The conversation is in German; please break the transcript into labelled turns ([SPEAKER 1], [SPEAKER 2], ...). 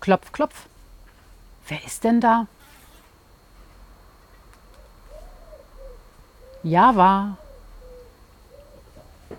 [SPEAKER 1] Klopf, klopf. Wer ist denn da? Java.